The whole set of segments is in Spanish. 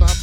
Bop,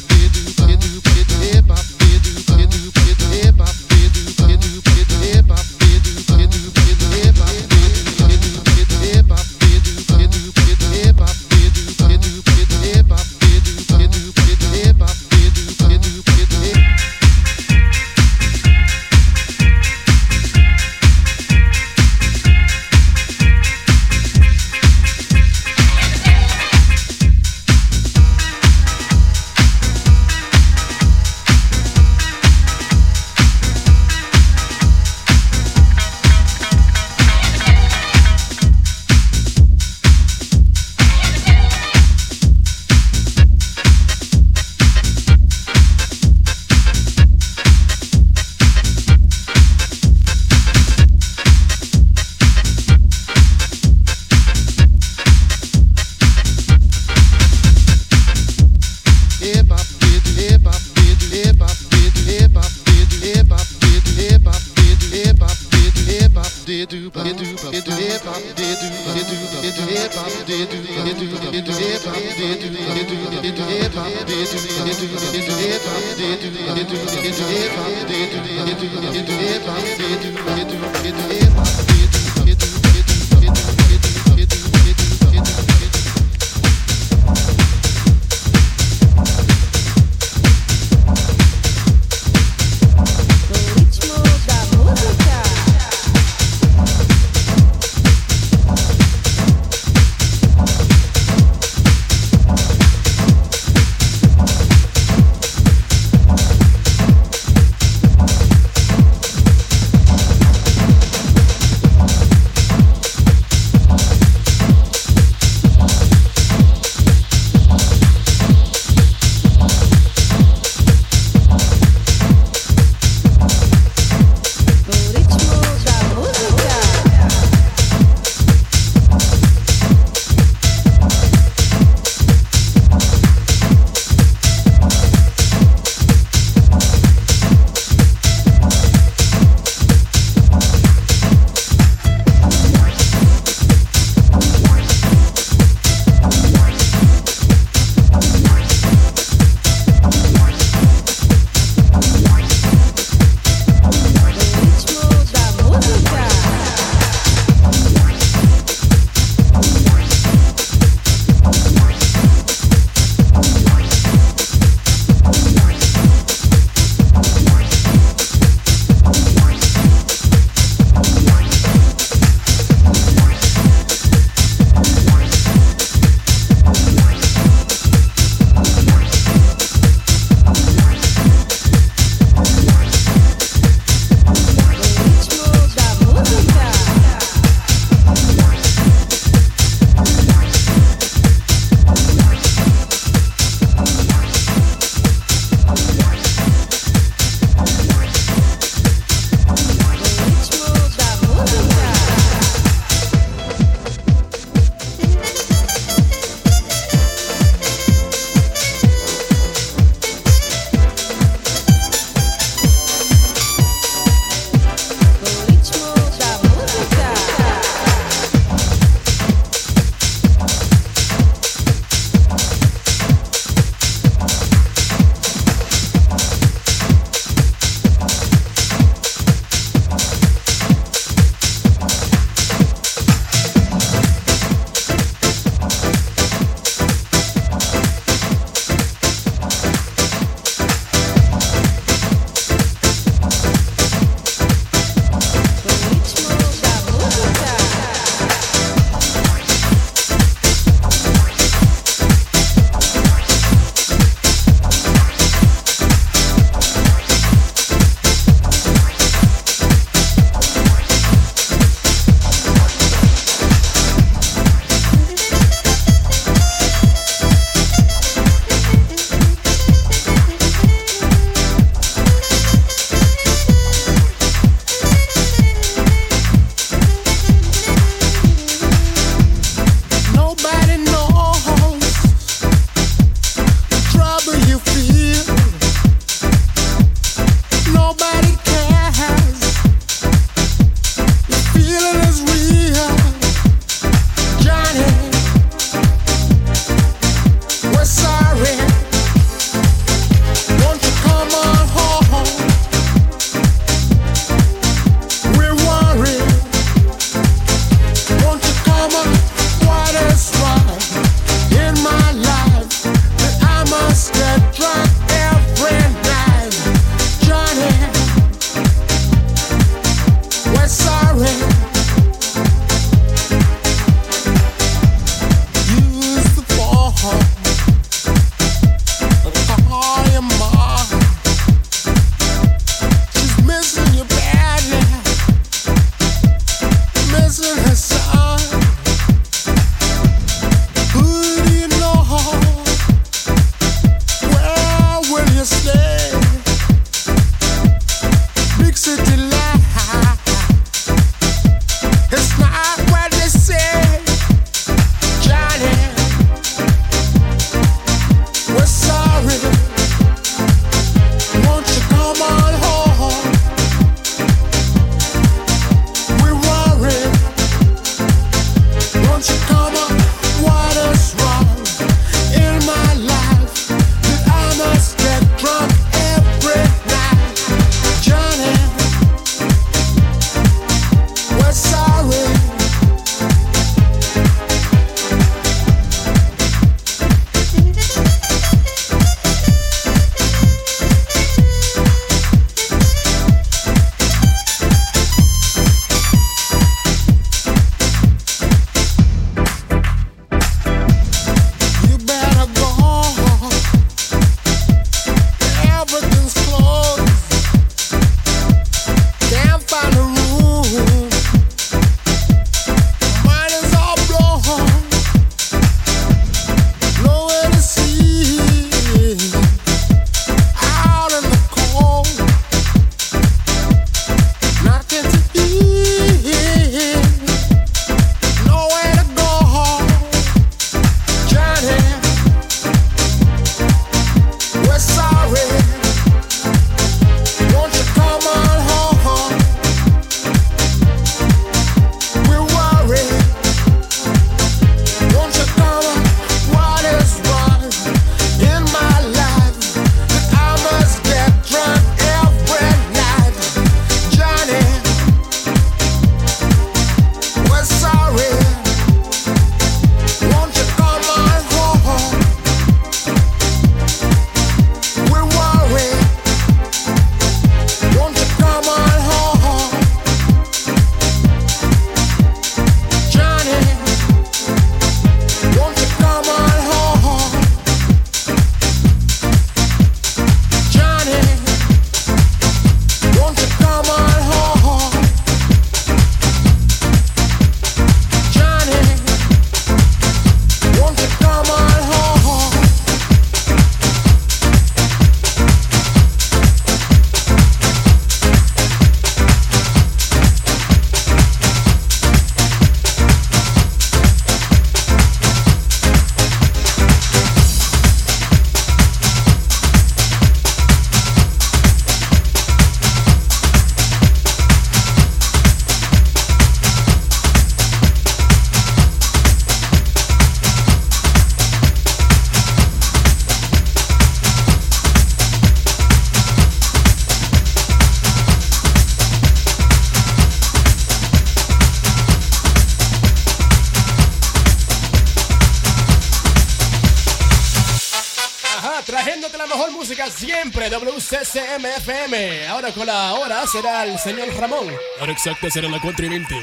será el señor Ramón. La exacta será la 4 y 20.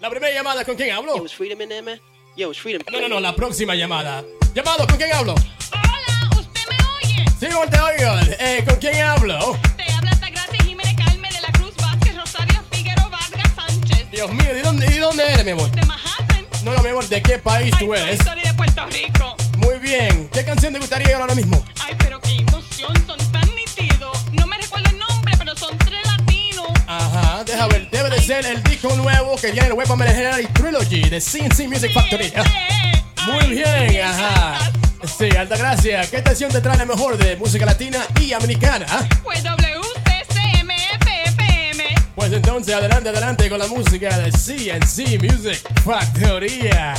La primera llamada, ¿con quién hablo? No, no, no, la próxima llamada. Llamado, ¿con quién hablo? Hola, ¿usted me oye? Sí, no te oigo. Eh, ¿Con quién hablo? Te habla Gracia Jiménez Carmen de la Cruz Vázquez Rosario Figueroa Vargas Sánchez. Dios mío, ¿y dónde, ¿y dónde eres, mi amor? De Manhattan. No, no, mi amor, ¿de qué país Ay, tú eres? Soy de Puerto Rico. Muy bien. ¿Qué canción te gustaría ahora mismo? ofrecer el disco nuevo que viene el Weapon General Trilogy de CNC Music Factory. Muy bien, ajá. Sí, Altagracia, ¿qué estación te trae la mejor de música latina y americana? ¿Ah? Pues WTCMFFM. Pues entonces, adelante, adelante con la música de CNC Music Factoría.